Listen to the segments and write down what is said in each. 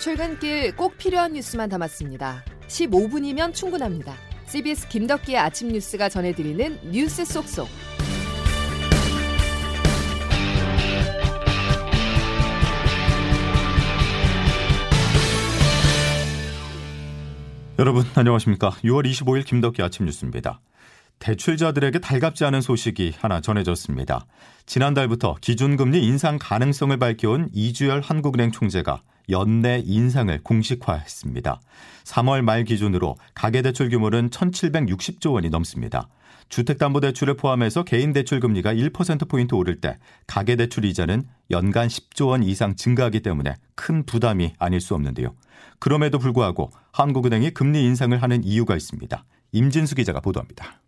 출근길 꼭 필요한 뉴스만 담았습니다. 15분이면 충분합니다. CBS 김덕기의 아침 뉴스가 전해드리는 뉴스 속속. 여러분 안녕하십니까? 6월 25일 김덕기 아침 뉴스입니다. 대출자들에게 달갑지 않은 소식이 하나 전해졌습니다. 지난달부터 기준금리 인상 가능성을 밝혀온 이주열 한국은행 총재가 연내 인상을 공식화했습니다. 3월 말 기준으로 가계대출 규모는 1,760조 원이 넘습니다. 주택담보대출을 포함해서 개인대출 금리가 1%포인트 오를 때 가계대출 이자는 연간 10조 원 이상 증가하기 때문에 큰 부담이 아닐 수 없는데요. 그럼에도 불구하고 한국은행이 금리 인상을 하는 이유가 있습니다. 임진수 기자가 보도합니다.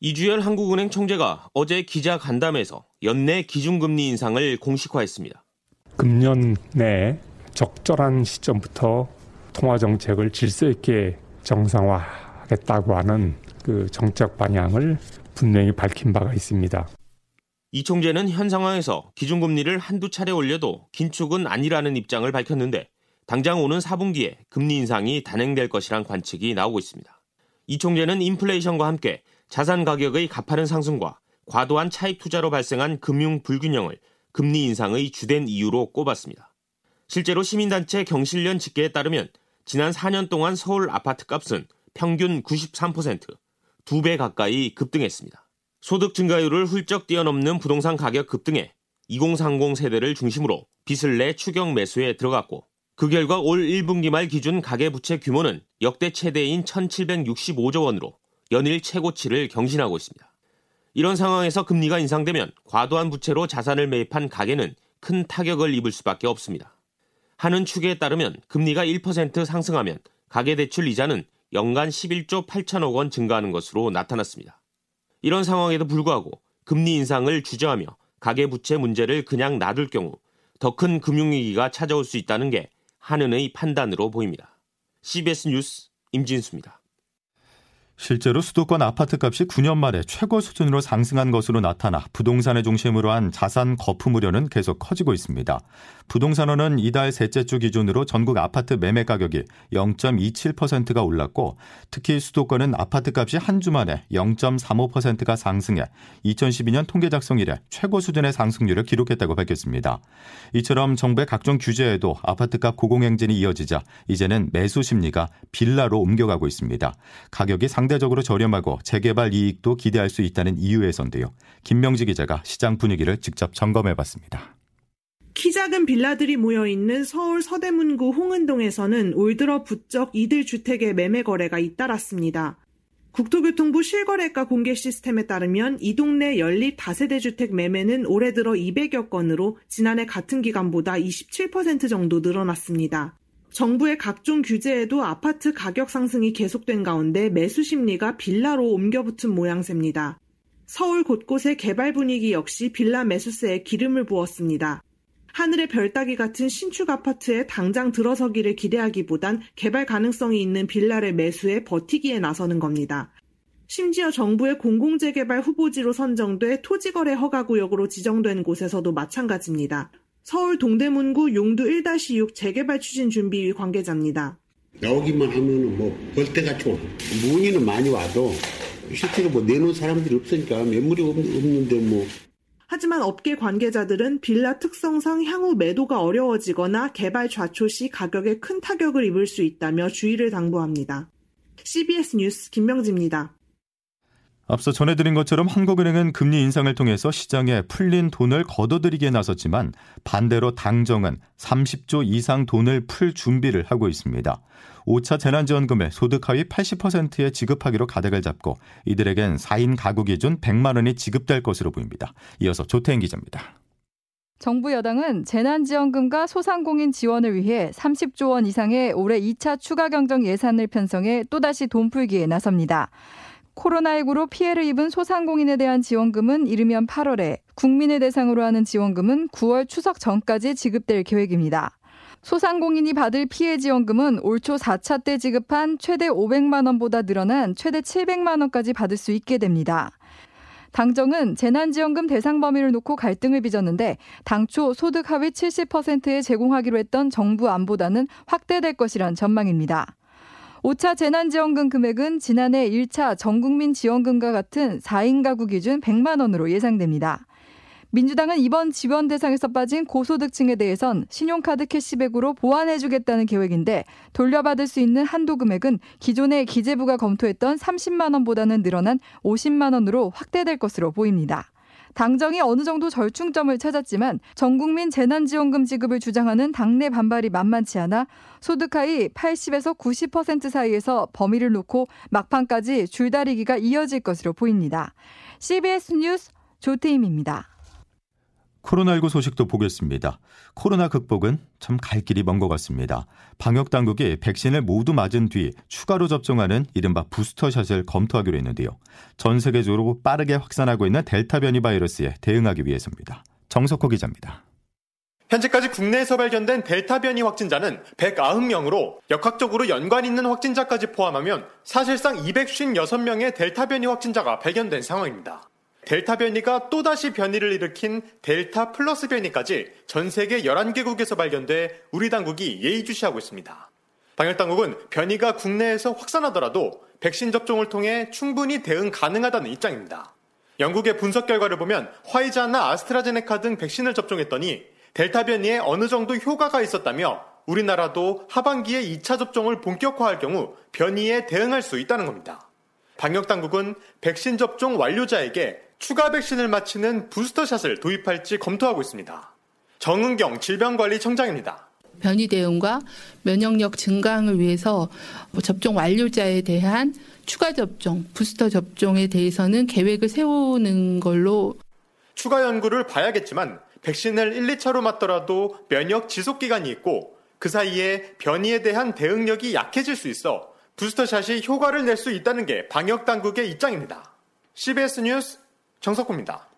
이주열 한국은행 총재가 어제 기자 간담회에서 연내 기준금리 인상을 공식화했습니다. 금년 내 적절한 시점부터 통화 정책을 질서 있게 정상화하겠다고 하는 그 정책 방향을 분명히 밝힌 바가 있습니다. 이 총재는 현 상황에서 기준금리를 한두 차례 올려도 긴축은 아니라는 입장을 밝혔는데 당장 오는 4분기에 금리 인상이 단행될 것이란 관측이 나오고 있습니다. 이 총재는 인플레이션과 함께 자산 가격의 가파른 상승과 과도한 차익 투자로 발생한 금융 불균형을 금리 인상의 주된 이유로 꼽았습니다. 실제로 시민단체 경실련 집계에 따르면 지난 4년 동안 서울 아파트 값은 평균 93%, 2배 가까이 급등했습니다. 소득 증가율을 훌쩍 뛰어넘는 부동산 가격 급등에 2030 세대를 중심으로 빚을 내 추경 매수에 들어갔고 그 결과 올 1분기 말 기준 가계부채 규모는 역대 최대인 1765조 원으로 연일 최고치를 경신하고 있습니다. 이런 상황에서 금리가 인상되면 과도한 부채로 자산을 매입한 가계는 큰 타격을 입을 수밖에 없습니다. 하는 추계에 따르면 금리가 1% 상승하면 가계대출 이자는 연간 11조 8천억 원 증가하는 것으로 나타났습니다. 이런 상황에도 불구하고 금리 인상을 주저하며 가계부채 문제를 그냥 놔둘 경우 더 큰 금융위기가 찾아올 수 있다는 게 한은의 판단으로 보입니다. CBS 뉴스 임진수입니다. 실제로 수도권 아파트 값이 9년 만에 최고 수준으로 상승한 것으로 나타나 부동산을 중심으로 한 자산 거품 우려는 계속 커지고 있습니다. 부동산원은 이달 셋째 주 기준으로 전국 아파트 매매 가격이 0.27%가 올랐고 특히 수도권은 아파트 값이 한 주 만에 0.35%가 상승해 2012년 통계 작성 이래 최고 수준의 상승률을 기록했다고 밝혔습니다. 이처럼 정부의 각종 규제에도 아파트 값 고공행진이 이어지자 이제는 매수 심리가 빌라로 옮겨가고 있습니다. 가격이 상 상대적으로 저렴하고 재개발 이익도 기대할 수 있다는 이유에선데요. 김명지 기자가 시장 분위기를 직접 점검해 봤습니다. 키 작은 빌라들이 모여 있는 서울 서대문구 홍은동에서는 올 들어 부쩍 이들 주택의 매매 거래가 잇따랐습니다. 국토교통부 실거래가 공개 시스템에 따르면 이 동네 연립 다세대 주택 매매는 올해 들어 200여 건으로 지난해 같은 기간보다 27% 정도 늘어났습니다. 정부의 각종 규제에도 아파트 가격 상승이 계속된 가운데 매수 심리가 빌라로 옮겨붙은 모양새입니다. 서울 곳곳의 개발 분위기 역시 빌라 매수세에 기름을 부었습니다. 하늘의 별 따기 같은 신축 아파트에 당장 들어서기를 기대하기보단 개발 가능성이 있는 빌라를 매수해 버티기에 나서는 겁니다. 심지어 정부의 공공재개발 후보지로 선정돼 토지거래 허가구역으로 지정된 곳에서도 마찬가지입니다. 서울 동대문구 용두 1-6 재개발 추진 준비 관계자입니다. 나오기만 하면 뭐 벌떼같이 오 문의는 많이 와도 실제로 뭐 내놓은 사람들이 없으니까 매물이 없는데 뭐 하지만 업계 관계자들은 빌라 특성상 향후 매도가 어려워지거나 개발 좌초 시 가격에 큰 타격을 입을 수 있다며 주의를 당부합니다. CBS 뉴스 김명지입니다. 앞서 전해드린 것처럼 한국은행은 금리 인상을 통해서 시장에 풀린 돈을 걷어들이기에 나섰지만 반대로 당정은 30조 이상 돈을 풀 준비를 하고 있습니다. 5차 재난지원금을 소득 하위 80%에 지급하기로 가닥을 잡고 이들에겐 4인 가구 기준 100만 원이 지급될 것으로 보입니다. 이어서 조태인 기자입니다. 정부 여당은 재난지원금과 소상공인 지원을 위해 30조 원 이상의 올해 2차 추가 경정 예산을 편성해 또다시 돈 풀기에 나섭니다. 코로나19로 피해를 입은 소상공인에 대한 지원금은 이르면 8월에, 국민을 대상으로 하는 지원금은 9월 추석 전까지 지급될 계획입니다. 소상공인이 받을 피해 지원금은 올 초 4차 때 지급한 최대 500만 원보다 늘어난 최대 700만 원까지 받을 수 있게 됩니다. 당정은 재난지원금 대상 범위를 놓고 갈등을 빚었는데 당초 소득 하위 70%에 제공하기로 했던 정부 안보다는 확대될 것이란 전망입니다. 5차 재난지원금 금액은 지난해 1차 전국민 지원금과 같은 4인 가구 기준 100만 원으로 예상됩니다. 민주당은 이번 지원 대상에서 빠진 고소득층에 대해선 신용카드 캐시백으로 보완해주겠다는 계획인데 돌려받을 수 있는 한도 금액은 기존의 기재부가 검토했던 30만 원보다는 늘어난 50만 원으로 확대될 것으로 보입니다. 당정이 어느 정도 절충점을 찾았지만 전국민 재난지원금 지급을 주장하는 당내 반발이 만만치 않아 소득 하위 80에서 90% 사이에서 범위를 놓고 막판까지 줄다리기가 이어질 것으로 보입니다. CBS 뉴스 조태임입니다. 코로나19 소식도 보겠습니다. 코로나 극복은 참 갈 길이 먼 것 같습니다. 방역 당국이 백신을 모두 맞은 뒤 추가로 접종하는 이른바 부스터샷을 검토하기로 했는데요. 전 세계적으로 빠르게 확산하고 있는 델타 변이 바이러스에 대응하기 위해서입니다. 정석호 기자입니다. 현재까지 국내에서 발견된 델타 변이 확진자는 190명으로 역학적으로 연관 있는 확진자까지 포함하면 사실상 256명의 델타 변이 확진자가 발견된 상황입니다. 델타 변이가 또다시 변이를 일으킨 델타 플러스 변이까지 전 세계 11개국에서 발견돼 우리 당국이 예의주시하고 있습니다. 방역 당국은 변이가 국내에서 확산하더라도 백신 접종을 통해 충분히 대응 가능하다는 입장입니다. 영국의 분석 결과를 보면 화이자나 아스트라제네카 등 백신을 접종했더니 델타 변이에 어느 정도 효과가 있었다며 우리나라도 하반기에 2차 접종을 본격화할 경우 변이에 대응할 수 있다는 겁니다. 방역 당국은 백신 접종 완료자에게 추가 백신을 맞히는 부스터샷을 도입할지 검토하고 있습니다. 정은경 질병관리청장입니다. 변이 대응과 면역력 증강을 위해서 접종 완료자에 대한 추가 접종, 부스터 접종에 대해서는 계획을 세우는 걸로 추가 연구를 봐야겠지만 백신을 1, 2차로 맞더라도 면역 지속 기간이 있고 그 사이에 변이에 대한 대응력이 약해질 수 있어 부스터샷이 효과를 낼 수 있다는 게 방역 당국의 입장입니다. CBS 뉴스 정석구입니다.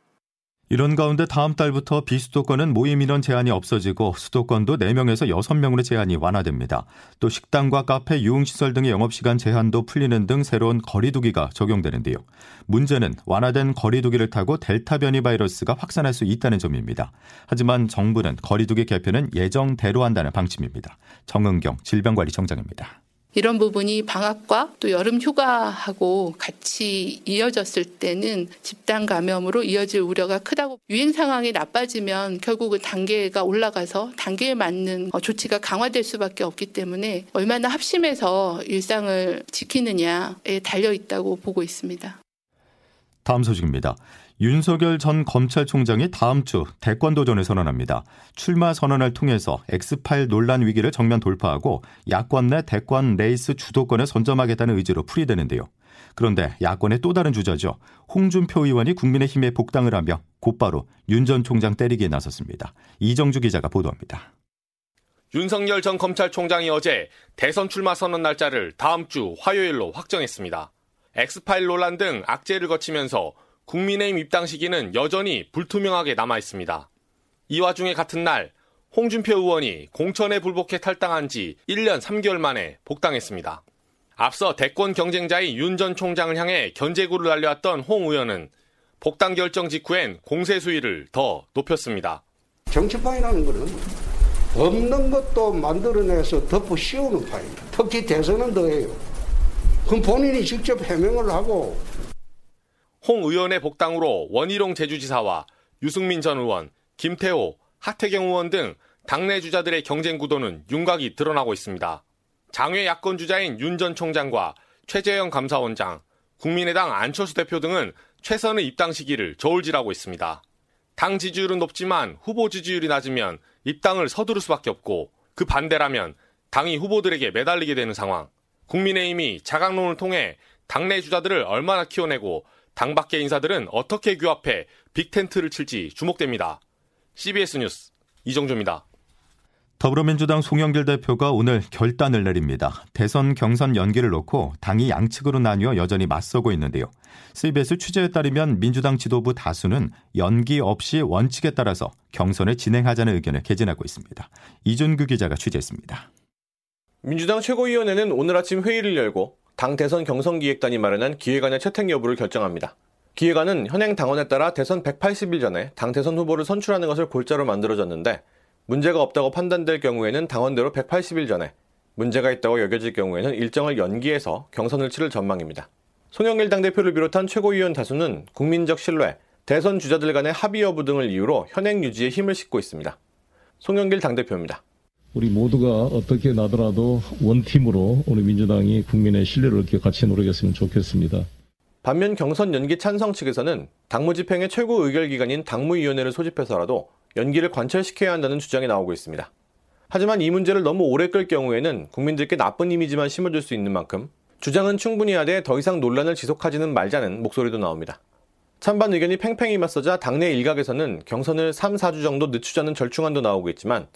이런 가운데 다음 달부터 비수도권은 모임 인원 제한이 없어지고 수도권도 4명에서 6명으로 제한이 완화됩니다. 또 식당과 카페, 유흥시설 등의 영업시간 제한도 풀리는 등 새로운 거리두기가 적용되는데요. 문제는 완화된 거리두기를 타고 델타 변이 바이러스가 확산할 수 있다는 점입니다. 하지만 정부는 거리두기 개편은 예정대로 한다는 방침입니다. 정은경 질병관리청장입니다. 이런 부분이 방학과 또 여름 휴가하고 같이 이어졌을 때는 집단 감염으로 이어질 우려가 크다고 유행 상황이 나빠지면 결국은 단계가 올라가서 단계에 맞는 어, 조치가 강화될 수밖에 없기 때문에 얼마나 합심해서 일상을 지키느냐에 달려 있다고 보고 있습니다. 다음 소식입니다. 윤석열 전 검찰총장이 다음 주 대권 도전을 선언합니다. 출마 선언을 통해서 엑스파일 논란 위기를 정면 돌파하고 야권 내 대권 레이스 주도권을 선점하겠다는 의지로 풀이되는데요. 그런데 야권의 또 다른 주자죠. 홍준표 의원이 국민의힘에 복당을 하며 곧바로 윤 전 총장 때리기에 나섰습니다. 이정주 기자가 보도합니다. 윤석열 전 검찰총장이 어제 대선 출마 선언 날짜를 다음 주 화요일로 확정했습니다. 엑스파일 논란 등 악재를 거치면서 국민의힘 입당 시기는 여전히 불투명하게 남아 있습니다. 이 와중에 같은 날 홍준표 의원이 공천에 불복해 탈당한 지 1년 3개월 만에 복당했습니다. 앞서 대권 경쟁자인 윤 전 총장을 향해 견제구를 날려왔던 홍 의원은 복당 결정 직후엔 공세 수위를 더 높였습니다. 정치판이라는 것은 없는 것도 만들어내서 덮어 씌우는 파입니다. 특히 대선은 더해요. 그럼 본인이 직접 해명을 하고 홍 의원의 복당으로 원희룡 제주지사와 유승민 전 의원, 김태호, 하태경 의원 등 당내 주자들의 경쟁 구도는 윤곽이 드러나고 있습니다. 장외 야권 주자인 윤 전 총장과 최재형 감사원장, 국민의당 안철수 대표 등은 최선의 입당 시기를 저울질하고 있습니다. 당 지지율은 높지만 후보 지지율이 낮으면 입당을 서두를 수밖에 없고 그 반대라면 당이 후보들에게 매달리게 되는 상황. 국민의힘이 자강론을 통해 당내 주자들을 얼마나 키워내고 당 밖의 인사들은 어떻게 규합해 빅텐트를 칠지 주목됩니다. CBS 뉴스 이정조입니다. 더불어민주당 송영길 대표가 오늘 결단을 내립니다. 대선 경선 연기를 놓고 당이 양측으로 나뉘어 여전히 맞서고 있는데요. CBS 취재에 따르면 민주당 지도부 다수는 연기 없이 원칙에 따라서 경선을 진행하자는 의견을 개진하고 있습니다. 이준규 기자가 취재했습니다. 민주당 최고위원회는 오늘 아침 회의를 열고 당 대선 경선기획단이 마련한 기획안의 채택 여부를 결정합니다. 기획안은 현행 당원에 따라 대선 180일 전에 당 대선 후보를 선출하는 것을 골자로 만들어졌는데 문제가 없다고 판단될 경우에는 당원대로 180일 전에 문제가 있다고 여겨질 경우에는 일정을 연기해서 경선을 치를 전망입니다. 송영길 당대표를 비롯한 최고위원 다수는 국민적 신뢰, 대선 주자들 간의 합의 여부 등을 이유로 현행 유지에 힘을 싣고 있습니다. 송영길 당대표입니다. 우리 모두가 어떻게 나더라도 원팀으로 우리 민주당이 국민의 신뢰를 얻게 같이 노력했으면 좋겠습니다. 반면 경선 연기 찬성 측에서는 당무 집행의 최고 의결 기관인 당무위원회를 소집해서라도 연기를 관철시켜야 한다는 주장이 나오고 있습니다. 하지만 이 문제를 너무 오래 끌 경우에는 국민들께 나쁜 이미지만 심어줄 수 있는 만큼 주장은 충분히 하되 더 이상 논란을 지속하지는 말자는 목소리도 나옵니다. 찬반 의견이 팽팽히 맞서자 당내 일각에서는 경선을 3, 4주 정도 늦추자는 절충안도 나오고 있지만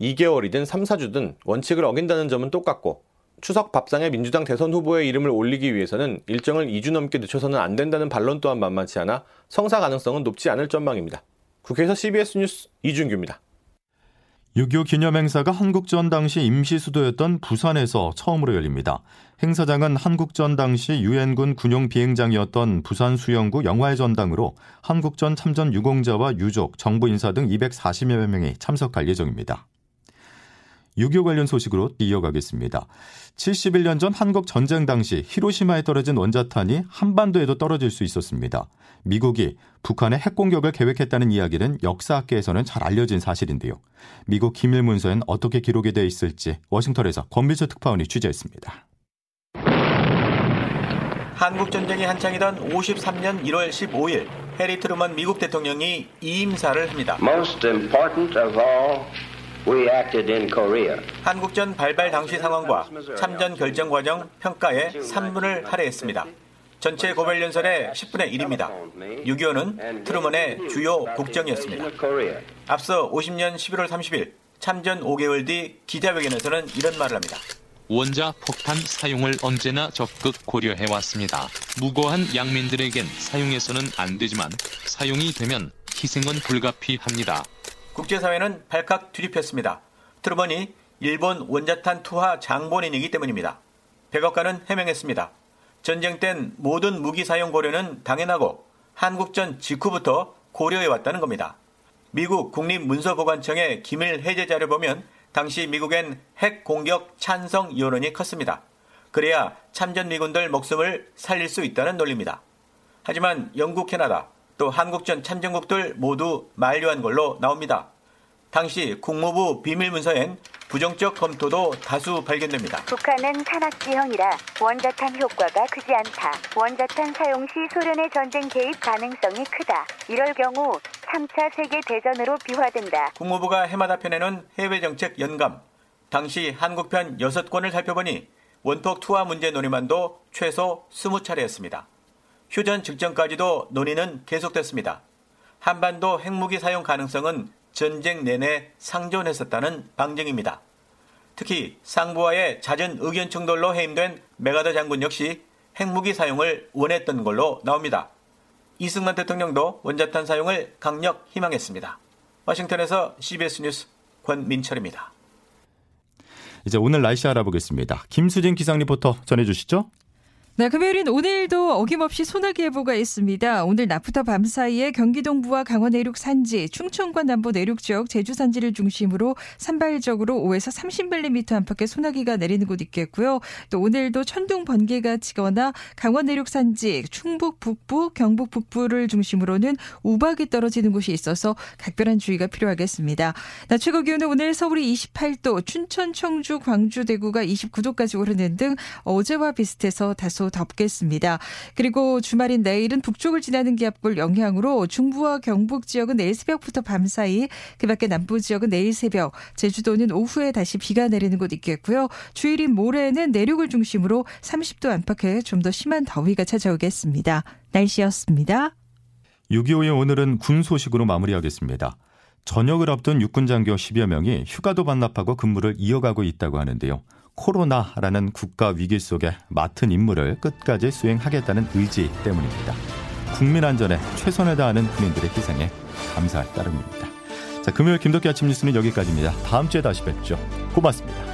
2개월이든 3, 4주든 원칙을 어긴다는 점은 똑같고 추석 밥상에 민주당 대선 후보의 이름을 올리기 위해서는 일정을 2주 넘게 늦춰서는 안 된다는 반론 또한 만만치 않아 성사 가능성은 높지 않을 전망입니다. 국회에서 CBS 뉴스 이준규입니다. 6.25 기념행사가 한국전 당시 임시 수도였던 부산에서 처음으로 열립니다. 행사장은 한국전 당시 유엔군 군용 비행장이었던 부산 수영구 영화의 전당으로 한국전 참전 유공자와 유족, 정부 인사 등 240여 명이 참석할 예정입니다. 6.25 관련 소식으로 이어가겠습니다. 71년 전 한국 전쟁 당시 히로시마에 떨어진 원자탄이 한반도에도 떨어질 수 있었습니다. 미국이 북한의 핵 공격을 계획했다는 이야기는 역사학계에서는 잘 알려진 사실인데요. 미국 기밀 문서엔 어떻게 기록이 되어 있을지 워싱턴에서 권비철 특파원이 취재했습니다. 한국 전쟁이 한창이던 53년 1월 15일 해리 트루먼 미국 대통령이 이임사를 합니다. 한국전 발발 당시 상황과 참전 결정 과정 평가에 3분을 할애했습니다. 전체 고별 연설의 10분의 1입니다. 6.25는 트루먼의 주요 국정이었습니다. 앞서 50년 11월 30일 참전 5개월 뒤 기자회견에서는 이런 말을 합니다. 원자 폭탄 사용을 언제나 적극 고려해 왔습니다. 무고한 양민들에겐 사용해서는 안 되지만 사용이 되면 희생은 불가피합니다. 국제사회는 발칵 뒤집혔습니다. 트루먼이 일본 원자탄 투하 장본인이기 때문입니다. 백악관은 해명했습니다. 전쟁 땐 모든 무기 사용 고려는 당연하고 한국전 직후부터 고려해왔다는 겁니다. 미국 국립문서보관청의 기밀 해제 자료 보면 당시 미국엔 핵 공격 찬성 여론이 컸습니다. 그래야 참전 미군들 목숨을 살릴 수 있다는 논리입니다. 하지만 영국, 캐나다, 또 한국전 참전국들 모두 만류한 걸로 나옵니다. 당시 국무부 비밀문서엔 부정적 검토도 다수 발견됩니다. 북한은 산악지형이라 원자탄 효과가 크지 않다. 원자탄 사용 시 소련의 전쟁 개입 가능성이 크다. 이럴 경우 3차 세계대전으로 비화된다. 국무부가 해마다 펴내는 해외정책 연감. 당시 한국편 6권을 살펴보니 원폭 투하 문제 논의만도 최소 20차례였습니다. 휴전 직전까지도 논의는 계속됐습니다. 한반도 핵무기 사용 가능성은 전쟁 내내 상존했었다는 방증입니다. 특히 상부와의 잦은 의견 충돌로 해임된 메가더 장군 역시 핵무기 사용을 원했던 걸로 나옵니다. 이승만 대통령도 원자탄 사용을 강력 희망했습니다. 워싱턴에서 CBS 뉴스 권민철입니다. 이제 오늘 날씨 알아보겠습니다. 김수진 기상 리포터 전해주시죠. 네, 금요일인 오늘도 어김없이 소나기 예보가 있습니다. 오늘 낮부터 밤 사이에 경기 동부와 강원 내륙 산지, 충청과 남부 내륙 지역, 제주 산지를 중심으로 산발적으로 5에서 30mm 안팎의 소나기가 내리는 곳 있겠고요. 또 오늘도 천둥 번개가 치거나 강원 내륙 산지, 충북 북부, 경북 북부를 중심으로는 우박이 떨어지는 곳이 있어서 각별한 주의가 필요하겠습니다. 낮 최고 기온은 오늘 서울이 28도, 춘천, 청주, 광주, 대구가 29도까지 오르는 등 어제와 비슷해서 다소 덥겠습니다. 그리고 주말인 내일은 북쪽을 지나는 기압골 영향으로 중부와 경북 지역은 내일 새벽부터 밤 사이, 그밖에 남부 지역은 내일 새벽, 제주도는 오후에 다시 비가 내리는 곳 있겠고요. 주일인 모레는 내륙을 중심으로 30도 안팎의 좀 더 심한 더위가 찾아오겠습니다. 날씨였습니다. 6.25의 오늘은 군 소식으로 마무리하겠습니다. 전역을 앞둔 육군 장교 10여 명이 휴가도 반납하고 근무를 이어가고 있다고 하는데요. 코로나라는 국가 위기 속에 맡은 임무를 끝까지 수행하겠다는 의지 때문입니다. 국민 안전에 최선을 다하는 군인들의 희생에 감사할 따름입니다. 자, 금요일 김덕기 아침 뉴스는 여기까지입니다. 다음 주에 다시 뵙죠. 고맙습니다.